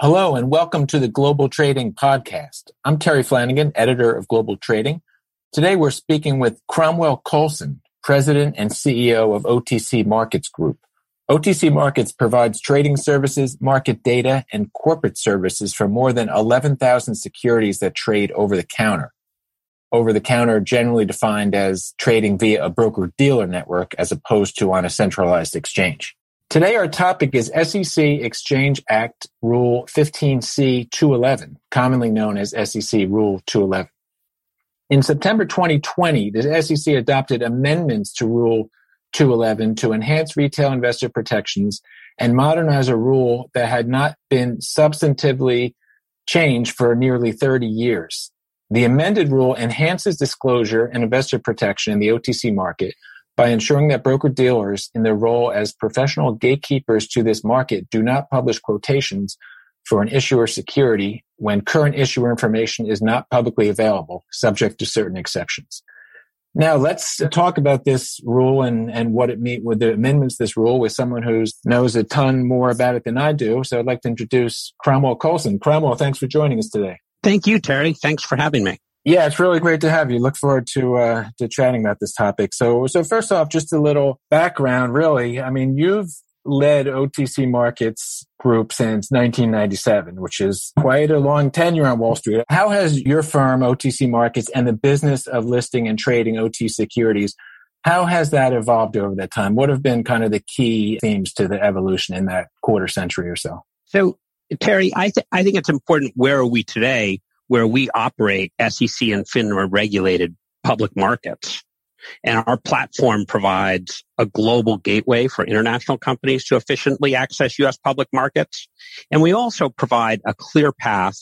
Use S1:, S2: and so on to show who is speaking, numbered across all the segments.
S1: Hello, and welcome to the Global Trading Podcast. I'm Terry Flanagan, editor of Global Trading. Today we're speaking with Cromwell Coulson, president and CEO of OTC Markets Group. OTC Markets provides trading services, market data, and corporate services for more than 11,000 securities that trade over the counter. Over the counter generally defined as trading via a broker dealer network as opposed to on a centralized exchange. Today, our topic is SEC Exchange Act Rule 15C 211, commonly known as SEC Rule 211. In September 2020, the SEC adopted amendments to Rule 211 to enhance retail investor protections and modernize a rule that had not been substantively changed for nearly 30 years. The amended rule enhances disclosure and investor protection in the OTC market by ensuring that broker dealers in their role as professional gatekeepers to this market do not publish quotations for an issuer security when current issuer information is not publicly available, subject to certain exceptions. Now let's talk about this rule and, and what it means with the amendments to this rule with someone who knows a ton more about it than I do. So I'd like to introduce Cromwell Coulson. Cromwell, thanks for joining us today.
S2: Thank you, Terry. Thanks for having me.
S1: Yeah, it's really great to have you. Look forward to uh, to chatting about this topic. So, so first off, just a little background. Really, I mean, you've led OTC Markets Group since 1997, which is quite a long tenure on Wall Street. How has your firm, OTC Markets, and the business of listing and trading OT securities, how has that evolved over that time? What have been kind of the key themes to the evolution in that quarter century or so?
S2: So, Terry, I, th- I think it's important. Where are we today? Where we operate SEC and FINRA regulated public markets. And our platform provides a global gateway for international companies to efficiently access U.S. public markets. And we also provide a clear path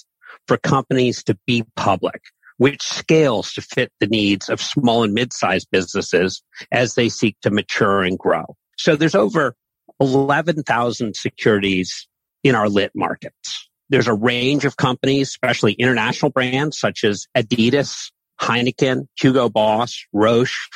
S2: for companies to be public, which scales to fit the needs of small and mid-sized businesses as they seek to mature and grow. So there's over 11,000 securities in our lit markets. There's a range of companies, especially international brands such as Adidas, Heineken, Hugo Boss, Roche.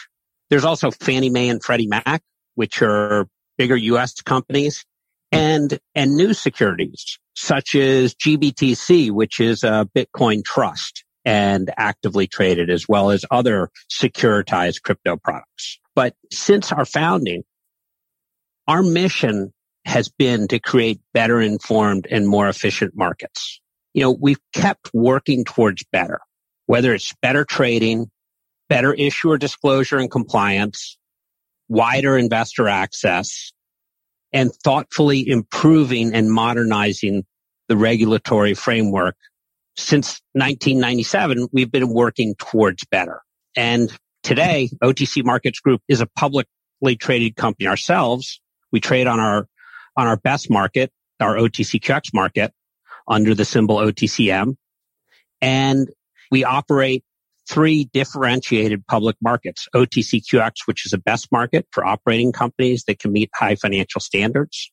S2: There's also Fannie Mae and Freddie Mac, which are bigger U.S. companies and, and new securities such as GBTC, which is a Bitcoin trust and actively traded as well as other securitized crypto products. But since our founding, our mission has been to create better informed and more efficient markets. You know, we've kept working towards better, whether it's better trading, better issuer disclosure and compliance, wider investor access, and thoughtfully improving and modernizing the regulatory framework. Since 1997, we've been working towards better. And today, OTC Markets Group is a publicly traded company ourselves. We trade on our on our best market, our OTCQX market under the symbol OTCM. And we operate three differentiated public markets. OTCQX, which is a best market for operating companies that can meet high financial standards.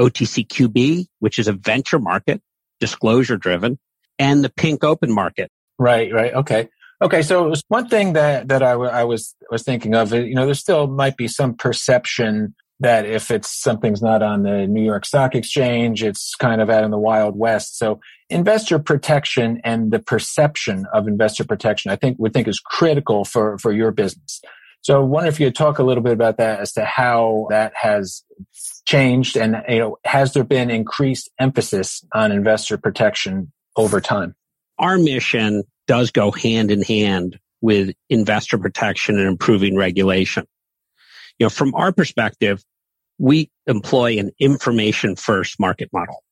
S2: OTCQB, which is a venture market, disclosure driven, and the pink open market.
S1: Right, right. Okay. Okay, so one thing that that I, w- I was was thinking of. You know, there still might be some perception that if it's something's not on the New York Stock Exchange, it's kind of out in the Wild West. So investor protection and the perception of investor protection, I think would think is critical for, for your business. So I wonder if you could talk a little bit about that as to how that has changed and you know has there been increased emphasis on investor protection over time?
S2: Our mission does go hand in hand with investor protection and improving regulation. You know, from our perspective, we employ an information first market model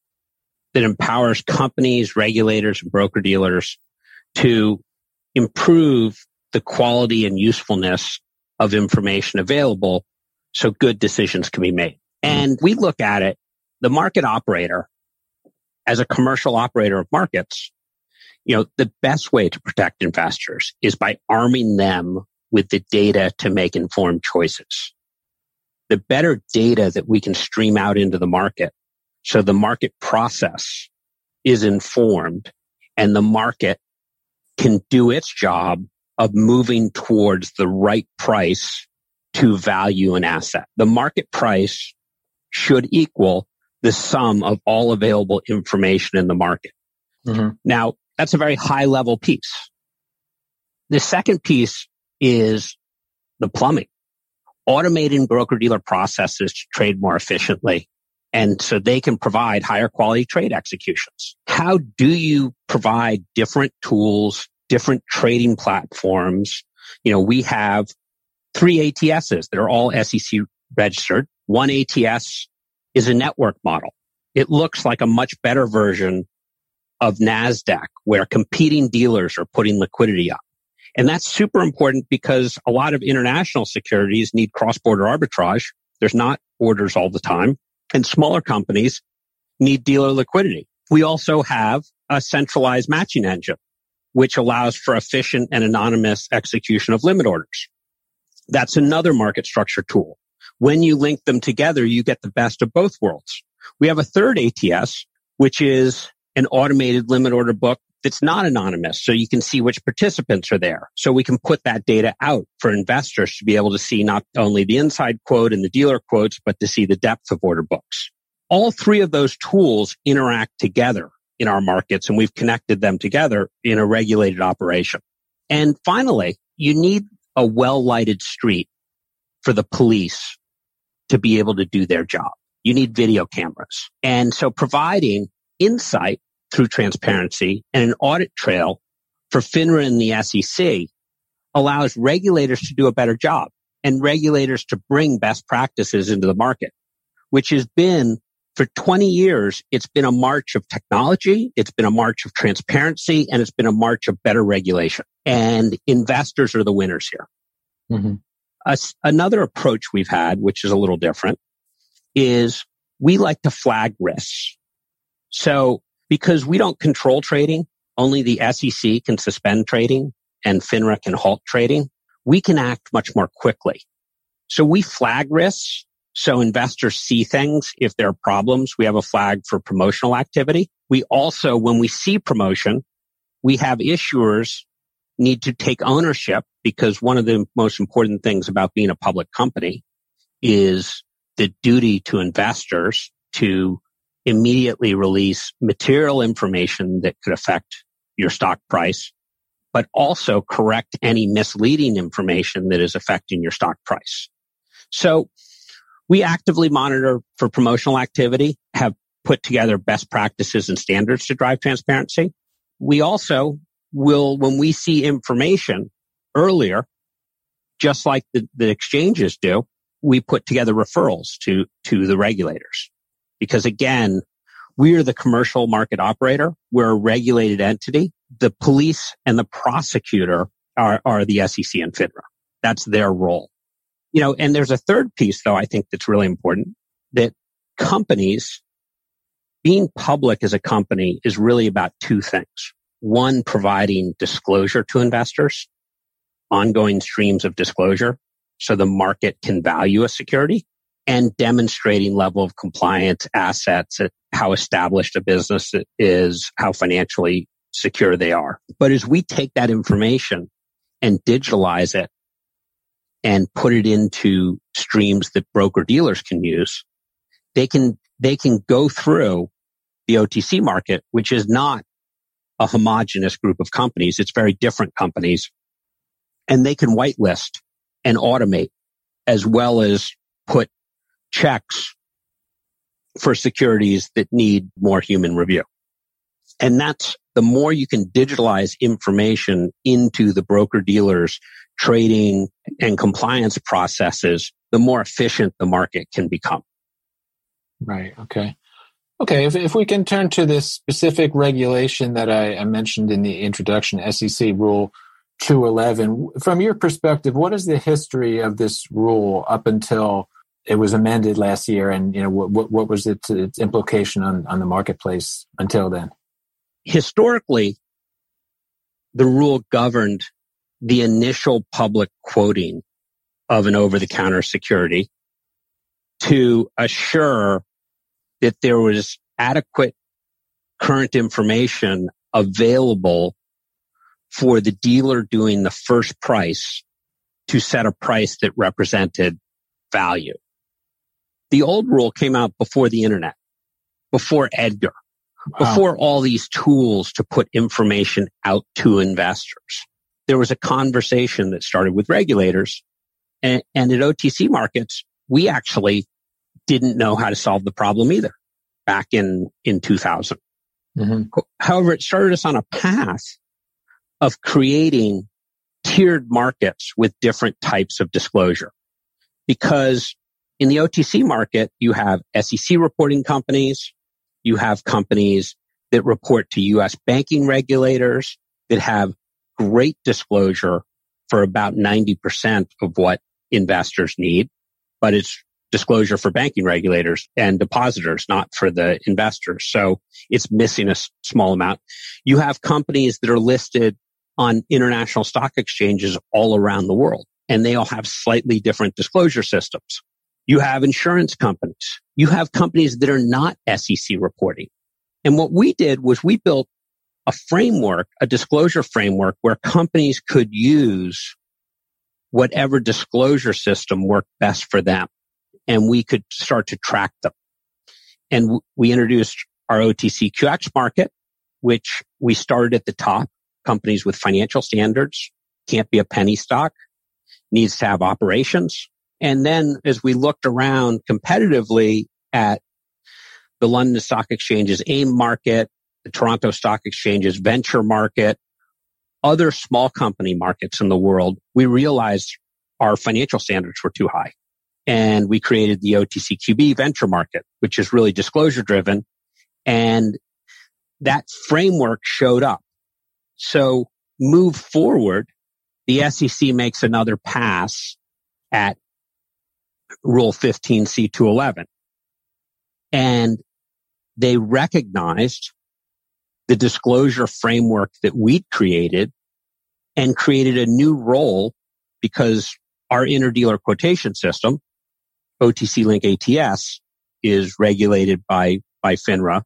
S2: that empowers companies, regulators, and broker dealers to improve the quality and usefulness of information available so good decisions can be made. Mm-hmm. And we look at it, the market operator as a commercial operator of markets, you know, the best way to protect investors is by arming them with the data to make informed choices the better data that we can stream out into the market. So the market process is informed and the market can do its job of moving towards the right price to value an asset. The market price should equal the sum of all available information in the market. Mm-hmm. Now, that's a very high level piece. The second piece is the plumbing, automating broker dealer processes to trade more efficiently. And so they can provide higher quality trade executions. How do you provide different tools, different trading platforms? You know, we have three ATSs that are all SEC registered. One ATS is a network model. It looks like a much better version of NASDAQ where competing dealers are putting liquidity up. And that's super important because a lot of international securities need cross-border arbitrage. There's not orders all the time and smaller companies need dealer liquidity. We also have a centralized matching engine, which allows for efficient and anonymous execution of limit orders. That's another market structure tool. When you link them together, you get the best of both worlds. We have a third ATS, which is an automated limit order book that's not anonymous. So you can see which participants are there. So we can put that data out for investors to be able to see not only the inside quote and the dealer quotes, but to see the depth of order books. All three of those tools interact together in our markets and we've connected them together in a regulated operation. And finally, you need a well lighted street for the police to be able to do their job. You need video cameras. And so providing insight through transparency and an audit trail for FINRA and the SEC allows regulators to do a better job and regulators to bring best practices into the market, which has been for 20 years, it's been a march of technology. It's been a march of transparency and it's been a march of better regulation and investors are the winners here. Mm-hmm. A, another approach we've had, which is a little different is we like to flag risks. So because we don't control trading, only the SEC can suspend trading and FINRA can halt trading. We can act much more quickly. So we flag risks. So investors see things. If there are problems, we have a flag for promotional activity. We also, when we see promotion, we have issuers need to take ownership because one of the most important things about being a public company is the duty to investors to immediately release material information that could affect your stock price, but also correct any misleading information that is affecting your stock price. So we actively monitor for promotional activity, have put together best practices and standards to drive transparency. We also will, when we see information earlier, just like the, the exchanges do, we put together referrals to, to the regulators. Because again, we are the commercial market operator. We're a regulated entity. The police and the prosecutor are, are the SEC and FINRA. That's their role. You know, and there's a third piece though, I think that's really important that companies being public as a company is really about two things. One, providing disclosure to investors, ongoing streams of disclosure so the market can value a security and demonstrating level of compliance assets, how established a business is, how financially secure they are. But as we take that information and digitalize it and put it into streams that broker dealers can use, they can, they can go through the OTC market, which is not a homogenous group of companies. It's very different companies and they can whitelist and automate as well as put checks for securities that need more human review. And that's the more you can digitalize information into the broker dealers trading and compliance processes, the more efficient the market can become.
S1: Right. Okay. Okay. If, if we can turn to this specific regulation that I, I mentioned in the introduction, SEC rule 211, from your perspective, what is the history of this rule up until it was amended last year, and you know what what was its, its implication on on the marketplace until then?
S2: Historically, the rule governed the initial public quoting of an over-the-counter security to assure that there was adequate current information available for the dealer doing the first price to set a price that represented value. The old rule came out before the internet. before Edgar, wow. before all these tools to put information out to investors. There was a conversation that started with regulators and, and at OTC markets, we actually didn't know how to solve the problem either back in, in 2000. Mm-hmm. However, it started us on a path of creating tiered markets with different types of disclosure. Because in the OTC market, you have SEC reporting companies, you have companies that report to US banking regulators that have great disclosure for about 90% of what investors need, but it's disclosure for banking regulators and depositors, not for the investors. So it's missing a small amount. You have companies that are listed on international stock exchanges all around the world, and they all have slightly different disclosure systems. You have insurance companies. You have companies that are not SEC reporting. And what we did was we built a framework, a disclosure framework where companies could use whatever disclosure system worked best for them. And we could start to track them. And we introduced our OTCQX market, which we started at the top. Companies with financial standards can't be a penny stock, needs to have operations. And then as we looked around competitively at the London Stock Exchange's AIM market, the Toronto Stock Exchange's venture market, other small company markets in the world, we realized our financial standards were too high. And we created the OTCQB venture market, which is really disclosure driven. And that framework showed up. So move forward, the SEC makes another pass at Rule 15C211. And they recognized the disclosure framework that we'd created and created a new role because our interdealer quotation system, OTC Link ATS, is regulated by, by FINRA.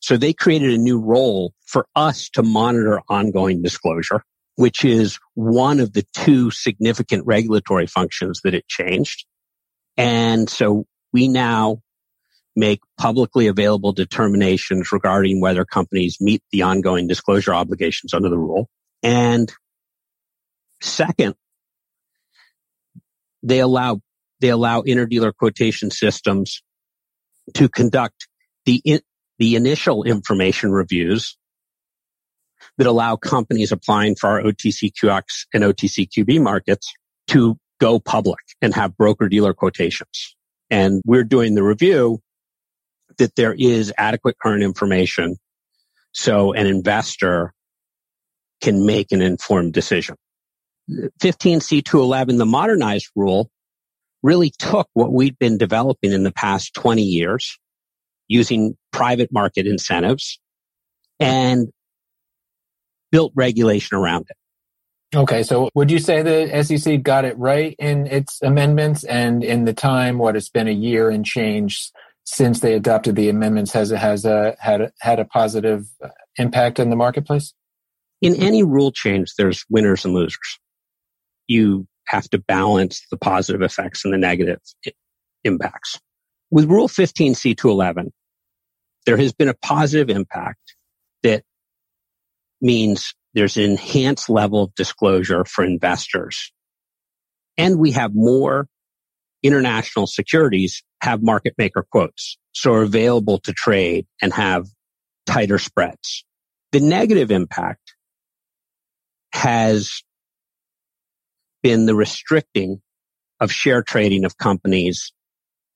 S2: So they created a new role for us to monitor ongoing disclosure, which is one of the two significant regulatory functions that it changed. And so we now make publicly available determinations regarding whether companies meet the ongoing disclosure obligations under the rule. And second, they allow, they allow interdealer quotation systems to conduct the, in, the initial information reviews that allow companies applying for our OTCQX and OTCQB markets to go public and have broker dealer quotations. And we're doing the review that there is adequate current information so an investor can make an informed decision. 15C211, the modernized rule, really took what we'd been developing in the past 20 years using private market incentives and built regulation around it.
S1: Okay, so would you say the SEC got it right in its amendments and in the time, what it's been a year and change since they adopted the amendments has it has a, had a, had a positive uh, impact in the marketplace?
S2: In any rule change, there's winners and losers. You have to balance the positive effects and the negative impacts. With Rule 15C211, there has been a positive impact that means there's an enhanced level of disclosure for investors. And we have more international securities have market maker quotes. So are available to trade and have tighter spreads. The negative impact has been the restricting of share trading of companies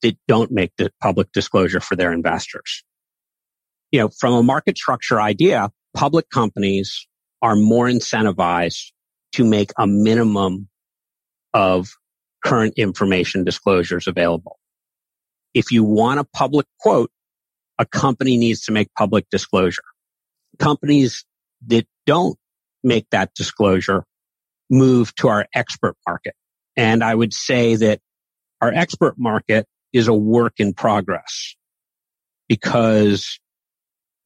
S2: that don't make the public disclosure for their investors. You know, from a market structure idea, public companies are more incentivized to make a minimum of current information disclosures available. If you want a public quote, a company needs to make public disclosure. Companies that don't make that disclosure move to our expert market. And I would say that our expert market is a work in progress because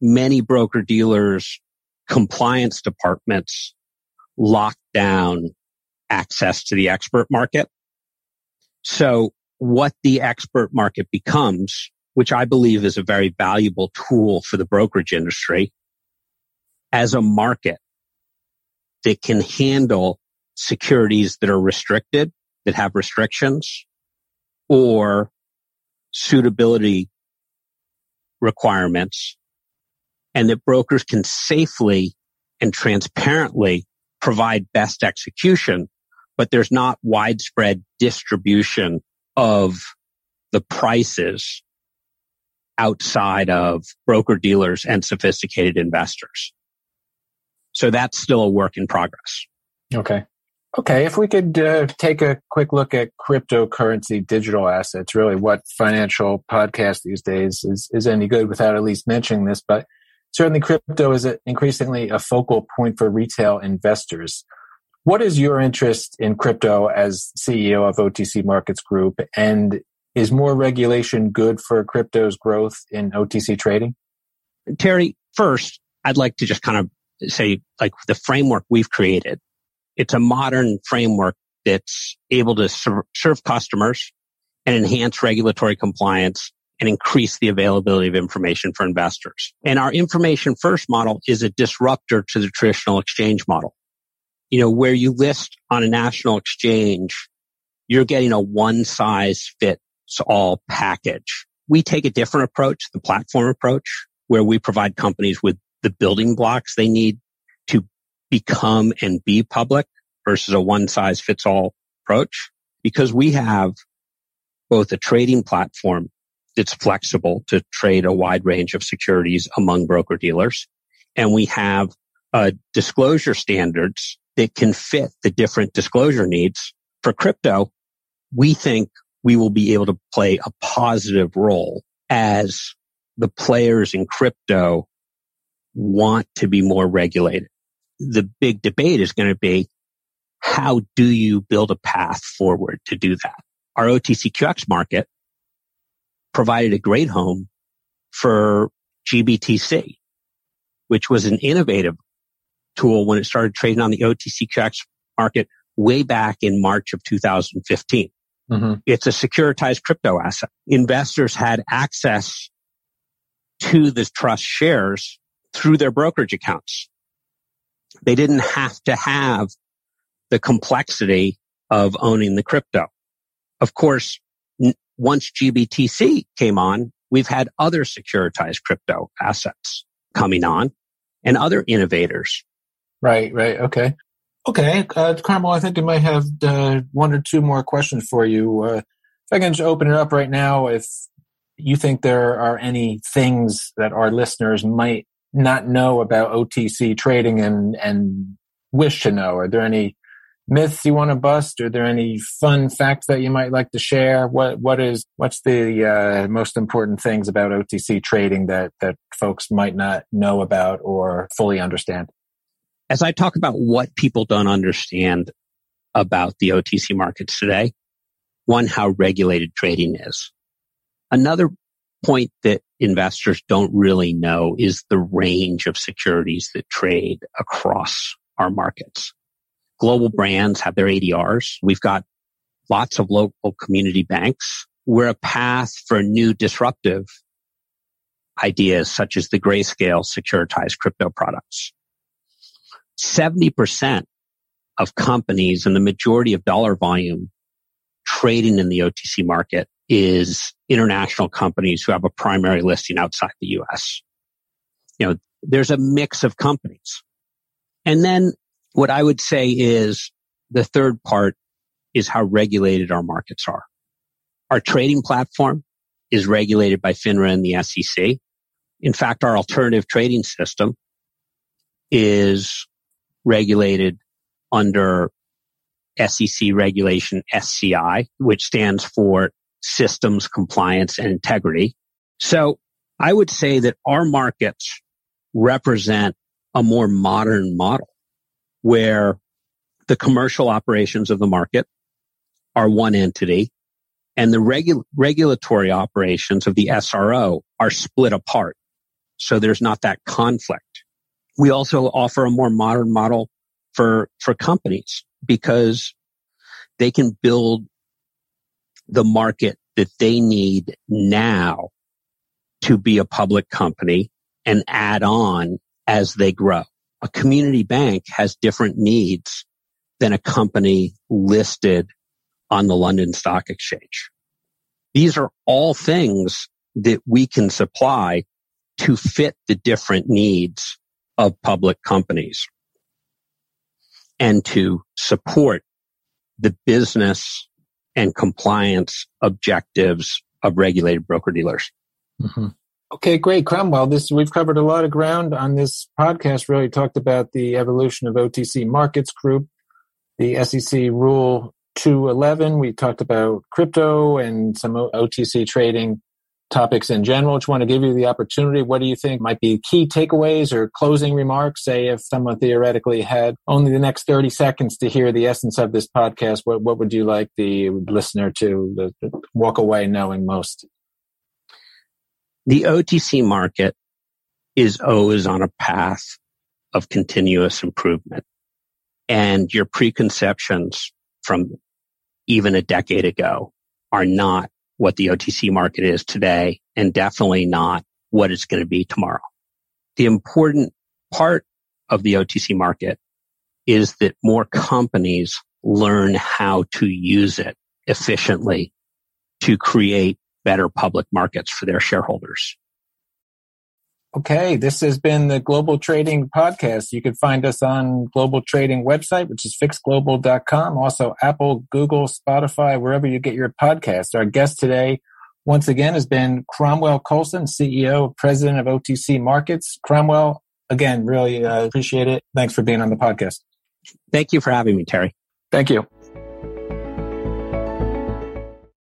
S2: many broker dealers compliance departments lock down access to the expert market. So what the expert market becomes which I believe is a very valuable tool for the brokerage industry as a market that can handle securities that are restricted, that have restrictions or suitability requirements and that brokers can safely and transparently provide best execution, but there's not widespread distribution of the prices outside of broker dealers and sophisticated investors. So that's still a work in progress.
S1: Okay. Okay. If we could uh, take a quick look at cryptocurrency digital assets, really what financial podcast these days is, is any good without at least mentioning this, but certainly crypto is increasingly a focal point for retail investors. What is your interest in crypto as CEO of OTC Markets Group? And is more regulation good for crypto's growth in OTC trading?
S2: Terry, first, I'd like to just kind of say, like the framework we've created. It's a modern framework that's able to serve customers and enhance regulatory compliance and increase the availability of information for investors. And our information first model is a disruptor to the traditional exchange model. You know, where you list on a national exchange, you're getting a one size fits all package. We take a different approach, the platform approach, where we provide companies with the building blocks they need to become and be public versus a one size fits all approach because we have both a trading platform that's flexible to trade a wide range of securities among broker dealers. And we have uh, disclosure standards that can fit the different disclosure needs for crypto. We think we will be able to play a positive role as the players in crypto want to be more regulated. The big debate is going to be how do you build a path forward to do that? Our OTCQX market provided a great home for GBTC, which was an innovative tool when it started trading on the OTCQX market way back in March of 2015. Mm-hmm. It's a securitized crypto asset. Investors had access to the trust shares through their brokerage accounts. They didn't have to have the complexity of owning the crypto. Of course, once GBTC came on, we've had other securitized crypto assets coming on and other innovators.
S1: Right, right. Okay. Okay. Uh, Cromwell, I think I might have uh, one or two more questions for you. Uh, if I can just open it up right now, if you think there are any things that our listeners might not know about OTC trading and and wish to know? Are there any myths you want to bust? Are there any fun facts that you might like to share? What what is what's the uh, most important things about OTC trading that that folks might not know about or fully understand?
S2: As I talk about what people don't understand about the OTC markets today, one, how regulated trading is. Another point that investors don't really know is the range of securities that trade across our markets. Global brands have their ADRs. We've got lots of local community banks. We're a path for new disruptive ideas such as the grayscale securitized crypto products. 70% of companies and the majority of dollar volume trading in the OTC market is international companies who have a primary listing outside the US. You know, there's a mix of companies. And then what I would say is the third part is how regulated our markets are. Our trading platform is regulated by FINRA and the SEC. In fact, our alternative trading system is regulated under SEC regulation SCI, which stands for systems, compliance, and integrity. So I would say that our markets represent a more modern model where the commercial operations of the market are one entity and the regu- regulatory operations of the SRO are split apart. So there's not that conflict. We also offer a more modern model for, for companies because they can build the market that they need now to be a public company and add on as they grow. A community bank has different needs than a company listed on the London Stock Exchange. These are all things that we can supply to fit the different needs of public companies and to support the business and compliance objectives of regulated broker dealers.
S1: Mm-hmm. Okay, great, Cromwell. This we've covered a lot of ground on this podcast. Really talked about the evolution of OTC Markets Group, the SEC Rule 211. We talked about crypto and some OTC trading topics in general. Just want to give you the opportunity. What do you think might be key takeaways or closing remarks? Say if someone theoretically had only the next 30 seconds to hear the essence of this podcast, what, what would you like the listener to walk away knowing most?
S2: The OTC market is always on a path of continuous improvement. And your preconceptions from even a decade ago are not what the OTC market is today and definitely not what it's going to be tomorrow. The important part of the OTC market is that more companies learn how to use it efficiently to create better public markets for their shareholders.
S1: Okay, this has been the Global Trading Podcast. You can find us on Global Trading website, which is fixglobal.com. Also, Apple, Google, Spotify, wherever you get your podcast. Our guest today, once again, has been Cromwell Coulson, CEO, President of OTC Markets. Cromwell, again, really uh, appreciate it. Thanks for being on the podcast.
S2: Thank you for having me, Terry.
S1: Thank you.